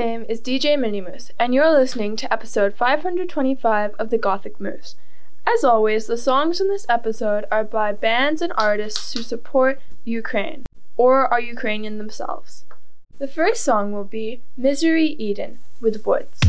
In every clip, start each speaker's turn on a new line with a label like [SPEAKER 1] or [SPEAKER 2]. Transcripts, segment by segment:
[SPEAKER 1] name is DJ Minimus, and you're listening to episode 525 of The Gothic Moose. As always, the songs in this episode are by bands and artists who support Ukraine, or are Ukrainian themselves. The first song will be Misery Eden with Woods.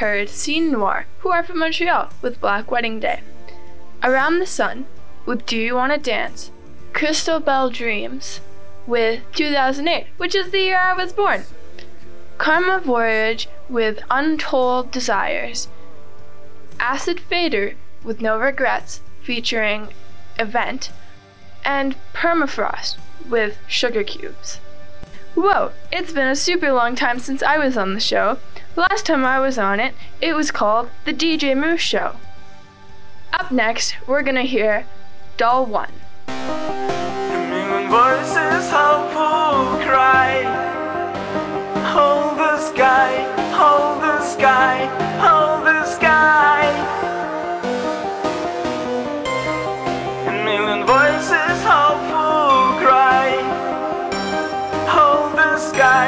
[SPEAKER 2] heard Scene Noir, who are from Montreal, with Black Wedding Day. Around the Sun, with Do You Wanna Dance, Crystal Bell Dreams, with 2008, which is the year I was born, Karma Voyage with Untold Desires, Acid Fader with No Regrets featuring Event, and Permafrost with Sugar Cubes. Whoa, it's been a super long time since I was on the show. Last time I was on it, it was called The DJ Moose Show. Up next, we're gonna hear Doll 1.
[SPEAKER 3] voices cry Hold the sky, hold the sky, hold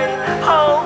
[SPEAKER 3] the sky,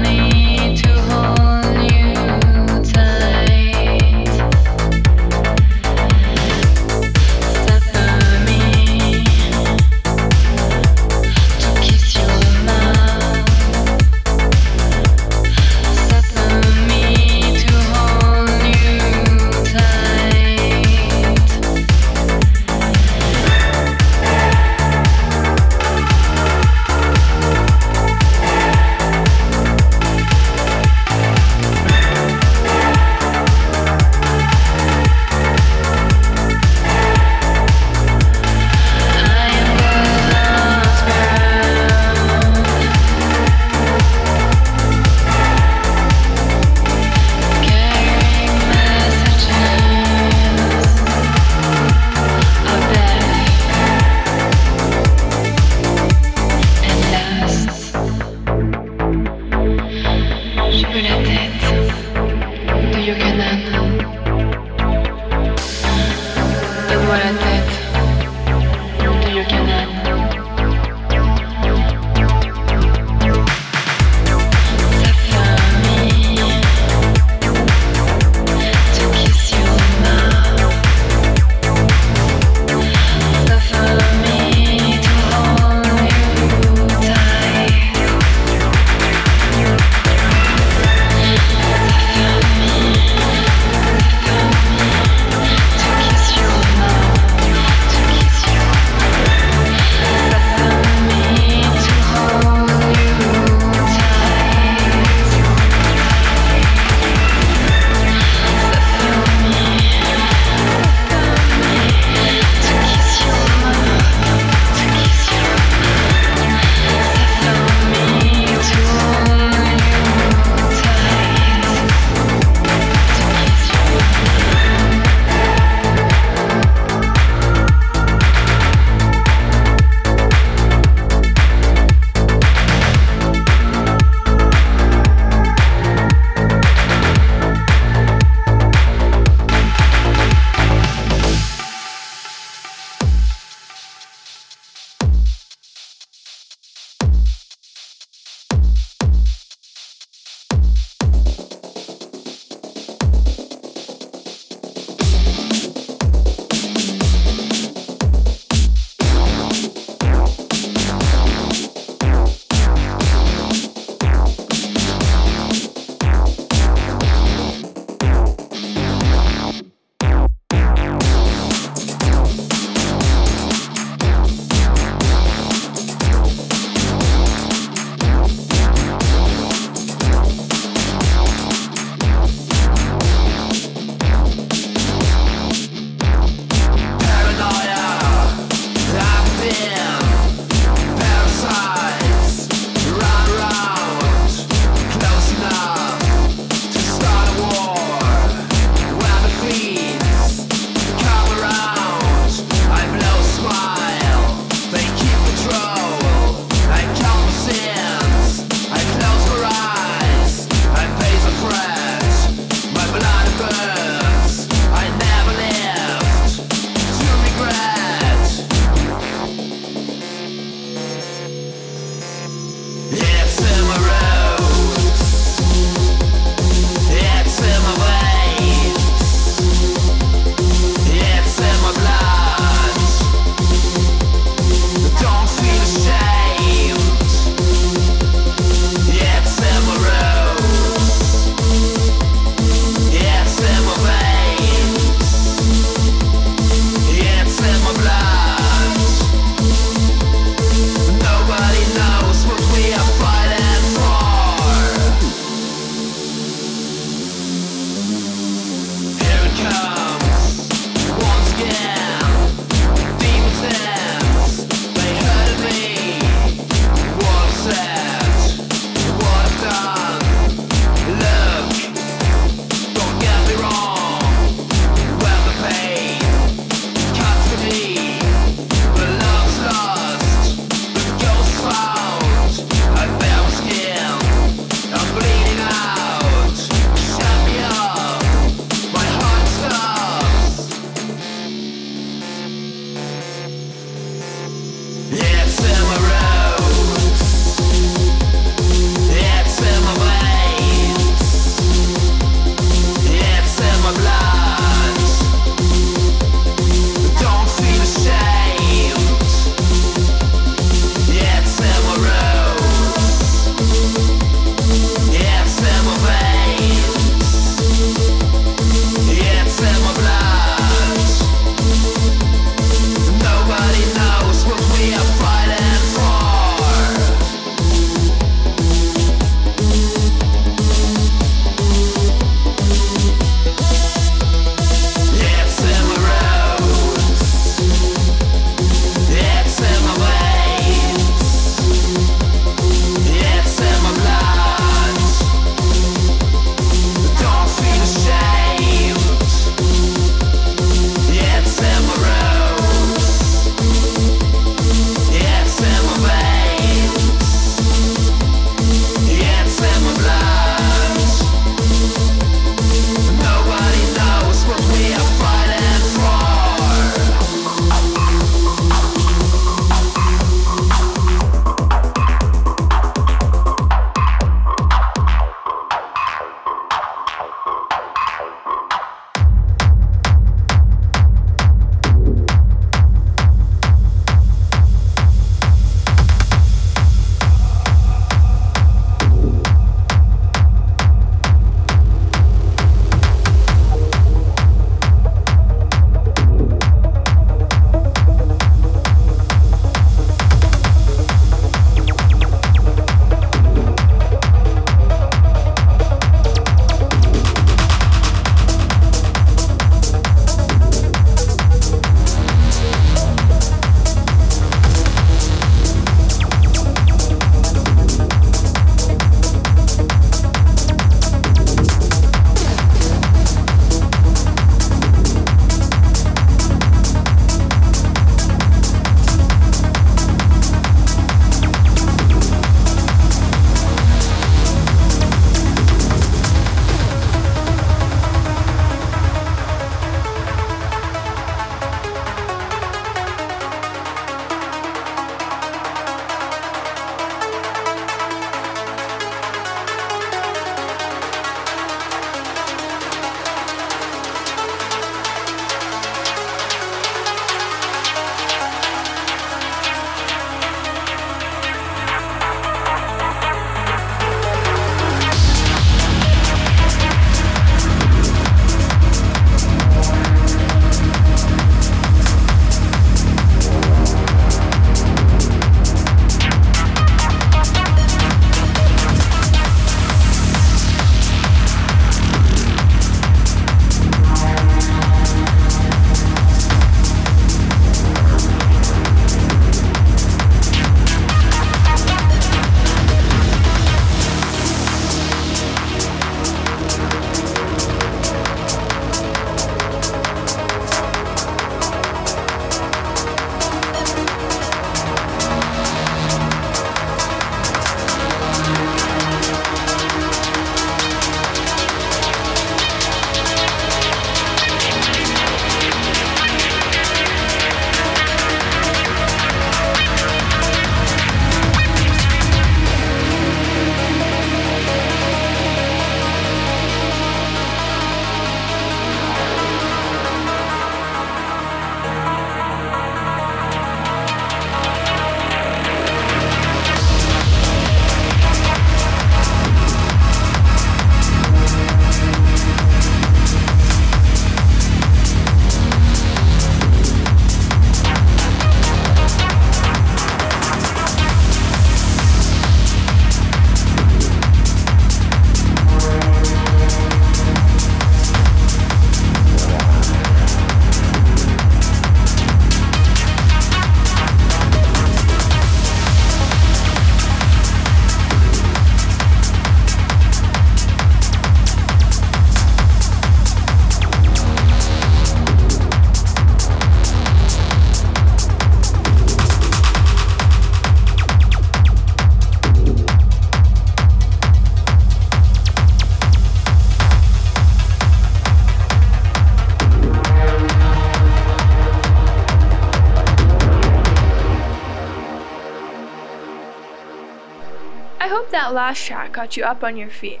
[SPEAKER 4] that
[SPEAKER 2] last track got you up on your feet.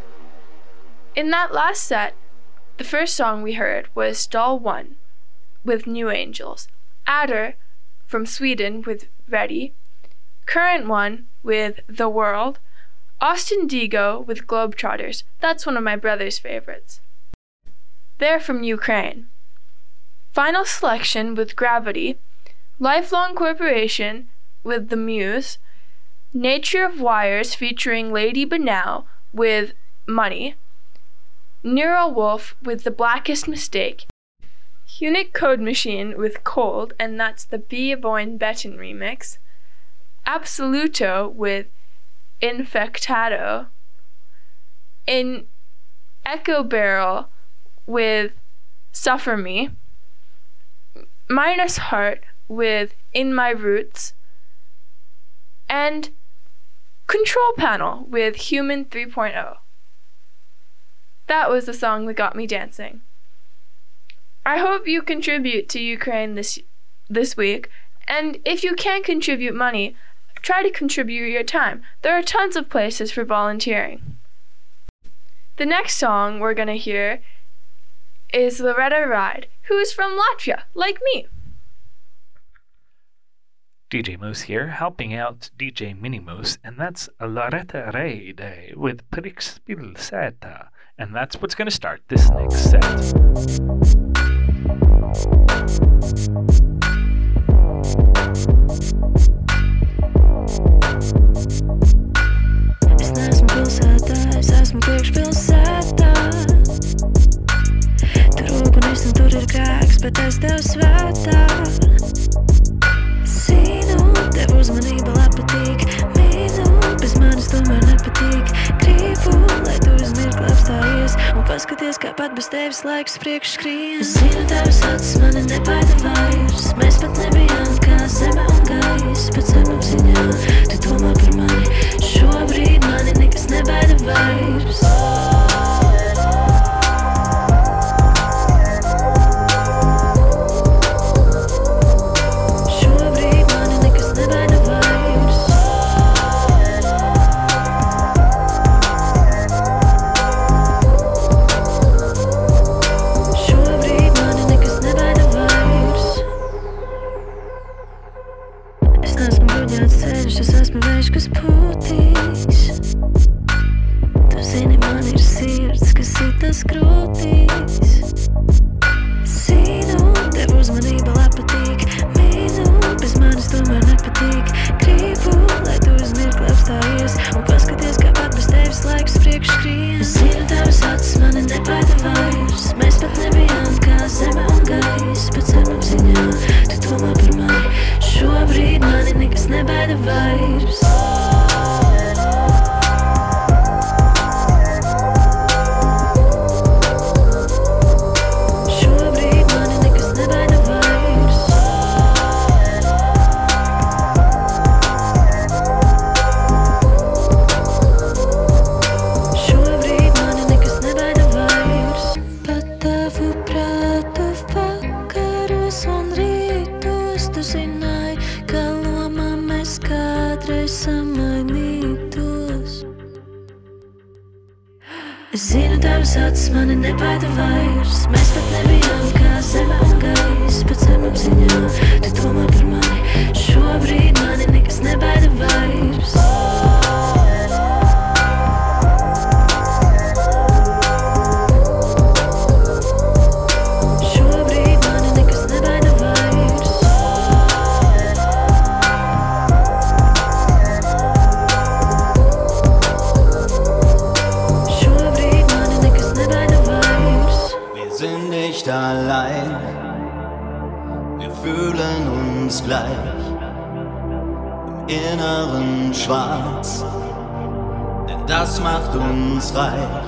[SPEAKER 2] In that last set, the first song we heard was Doll 1 with New Angels, Adder from Sweden with Ready, Current One with The World, Austin Digo with Globetrotters. That's one of my brother's favorites. They're from Ukraine. Final Selection with Gravity, Lifelong Corporation with The Muse, Nature of Wires featuring Lady Banal with Money, Neural Wolf with The Blackest Mistake, Unique Code Machine with Cold, and that's the B. Boyne Betten remix, Absoluto with Infectado, in Echo Barrel with Suffer Me, Minus Heart with In My Roots, and Control Panel with Human 3.0. That was the song that got me dancing. I hope you contribute to Ukraine this this week, and if you can't contribute money, try to contribute your time. There are tons of places for volunteering. The next song we're going to hear is Loretta Ride, who is from Latvia, like me.
[SPEAKER 5] DJ Moose here, helping out DJ Mini Moose, and that's Loretta Reide with Prikspilseta. And that's what's going to start this next set.
[SPEAKER 6] Es neesmu pilsētā, es esmu priekšpilsētā. Tur ugunis un tur ir grēks, bet es tev svētā. Uzmanība labi patīk. Mīnu, bez manis tomēr nepatīk. Gribu, lai tu uz mirkli apstājies un paskaties, kāpat bez tevis laiks priekš skrien. Zinu, tavas acis mani nebaida vairs. Mēs pat nebijām kā zeme un gaiss, bet zemapziņā tu domā par mani. Šobrīd mani nekas nebaida vairs. Šobrīd sitas krūtīs. Zinu, tev uzmanība patīk. Mīnu, bez manis tomēr nepatīk. Gribu, lai tu uz mirkli apstājies un paskaties, kāpat bez tevis laiks priekš skrien. Es zinu, tavas acis mani nebaida vairs. Mēs pat nebijām kā zeme un gaiss, bet zemapziņā tu domā par mani. Šobrīd mani nekas nebaida vairs. Šobrīd acis mani nebaida vairs. Mēs pat nebijām kā zeme un gaiss, bet zemapziņā tu domā par mani. Šobrīd mani nekas
[SPEAKER 7] uns reich.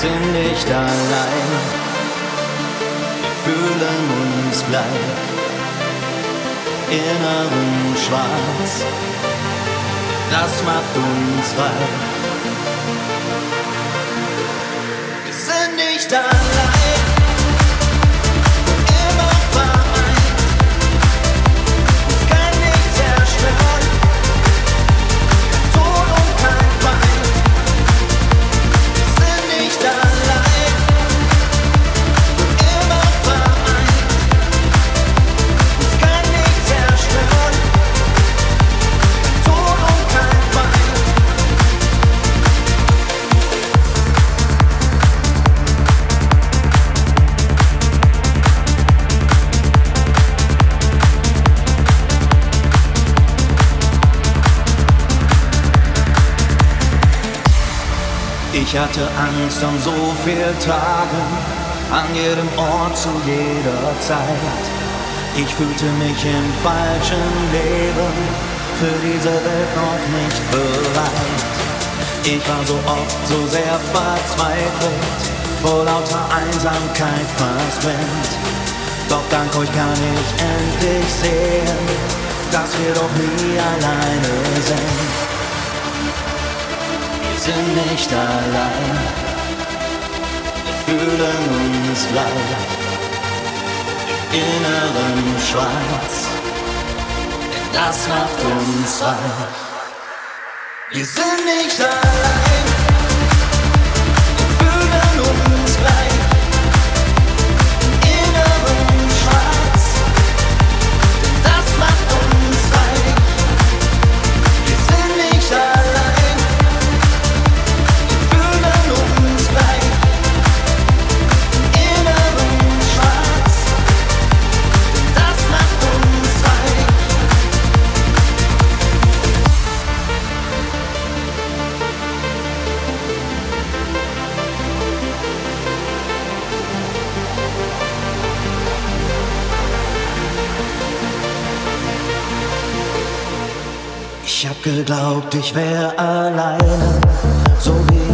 [SPEAKER 7] sind nicht allein. Wir fühlen uns gleich, inneren Schwarz. Das macht uns frei. Wir sind nicht allein. Ich hatte Angst um so viel Tage, an jedem Ort zu jeder Zeit. Ich fühlte mich im falschen Leben, für diese Welt noch nicht bereit. Ich war so oft so sehr verzweifelt, vor lauter Einsamkeit versprengt. Doch dank euch kann ich endlich sehen, dass wir doch nie alleine sind sind nicht allein. Wir fühlen uns leid im inneren Schweiz. Das macht uns frei. Wir sind nicht allein. glaubt, ich wär alleine, so wie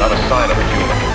[SPEAKER 8] Not a sign of a human.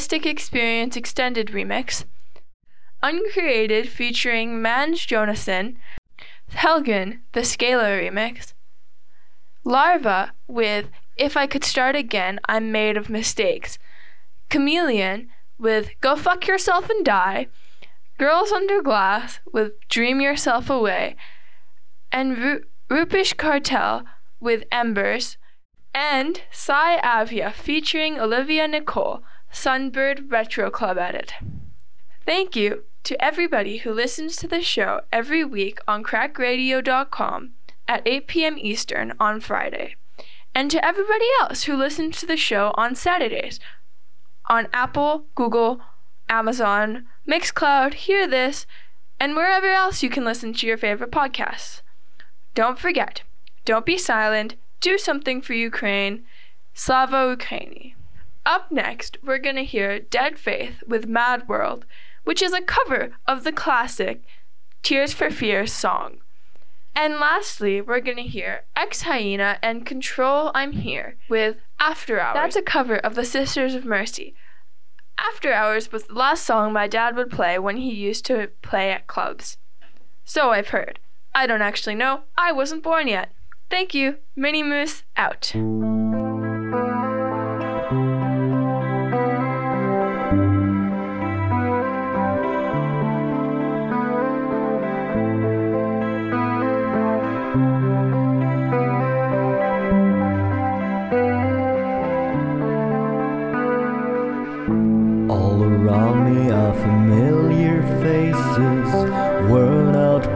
[SPEAKER 2] Mystic Experience Extended Remix, Uncreated featuring Mans Jonassen, Helgen, the Scalar Remix, Larva with If I Could Start Again, I'm Made of Mistakes, Chameleon with Go Fuck Yourself and Die, Girls Under Glass with Dream Yourself Away, and Ru- Rupish Cartel with Embers, and Psy'Aviah featuring Olivia Nicole, Sunbird Retro Club Edit. Thank you to everybody who listens to the show every week on crackradio.com at 8 p.m. Eastern on Friday, and to everybody else who listens to the show on Saturdays on Apple, Google, Amazon, Mixcloud, Hear This, and wherever else you can listen to your favorite podcasts. Don't forget, don't be silent, do something for Ukraine. Slava Ukraini. Up next, we're going to hear Dead Faith with Mad World, which is a cover of the classic Tears for Fears song. And lastly, we're going to hear Ex Hyena and Control I'm Here with After Hours. That's a cover of the Sisters of Mercy. After Hours was the last song my dad would play when he used to play at clubs. So I've heard. I don't actually know. I wasn't born yet. Thank you. Mini Moose out.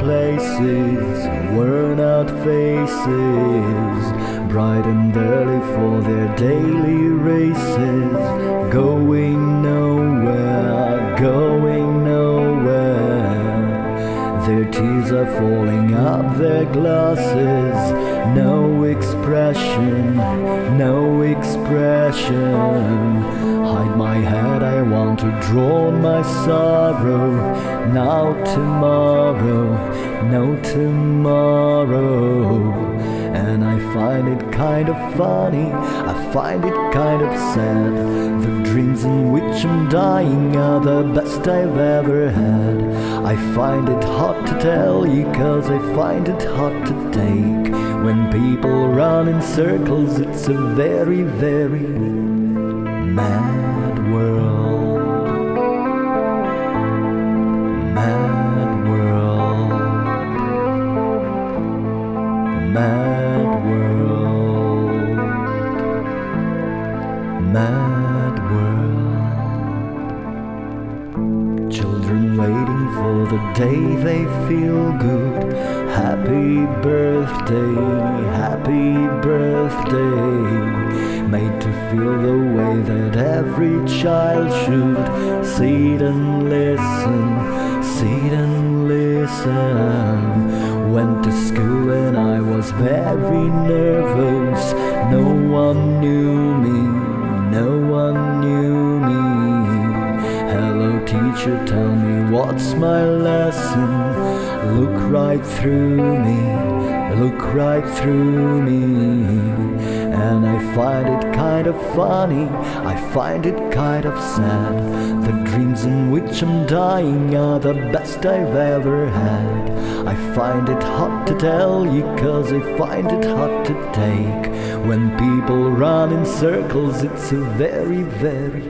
[SPEAKER 9] Places, worn out faces, bright and early for their daily races, going nowhere, going nowhere. Their tears are falling up their glasses, no expression, no expression. Hide my head, I want to drown my sorrow. Now, tomorrow, no tomorrow. And I find it kind of funny, I find it kind of sad. The dreams in which I'm dying are the best I've ever had. I find it hard to tell you, cause I find it hard to take. When people run in circles, it's a very, very mad birthday, happy birthday. Made to feel the every child should. Sit and listen, sit and listen. Went to school and I was very nervous. No one knew me, no one knew me. Hello, teacher, tell me what's my lesson. Look right through me, look right through me. And I find it kind of funny, I find it kind of sad. The dreams in which I'm dying are the best I've ever had. I find it hard to tell you, cause I find it hard to take. When people run in circles, it's a very, very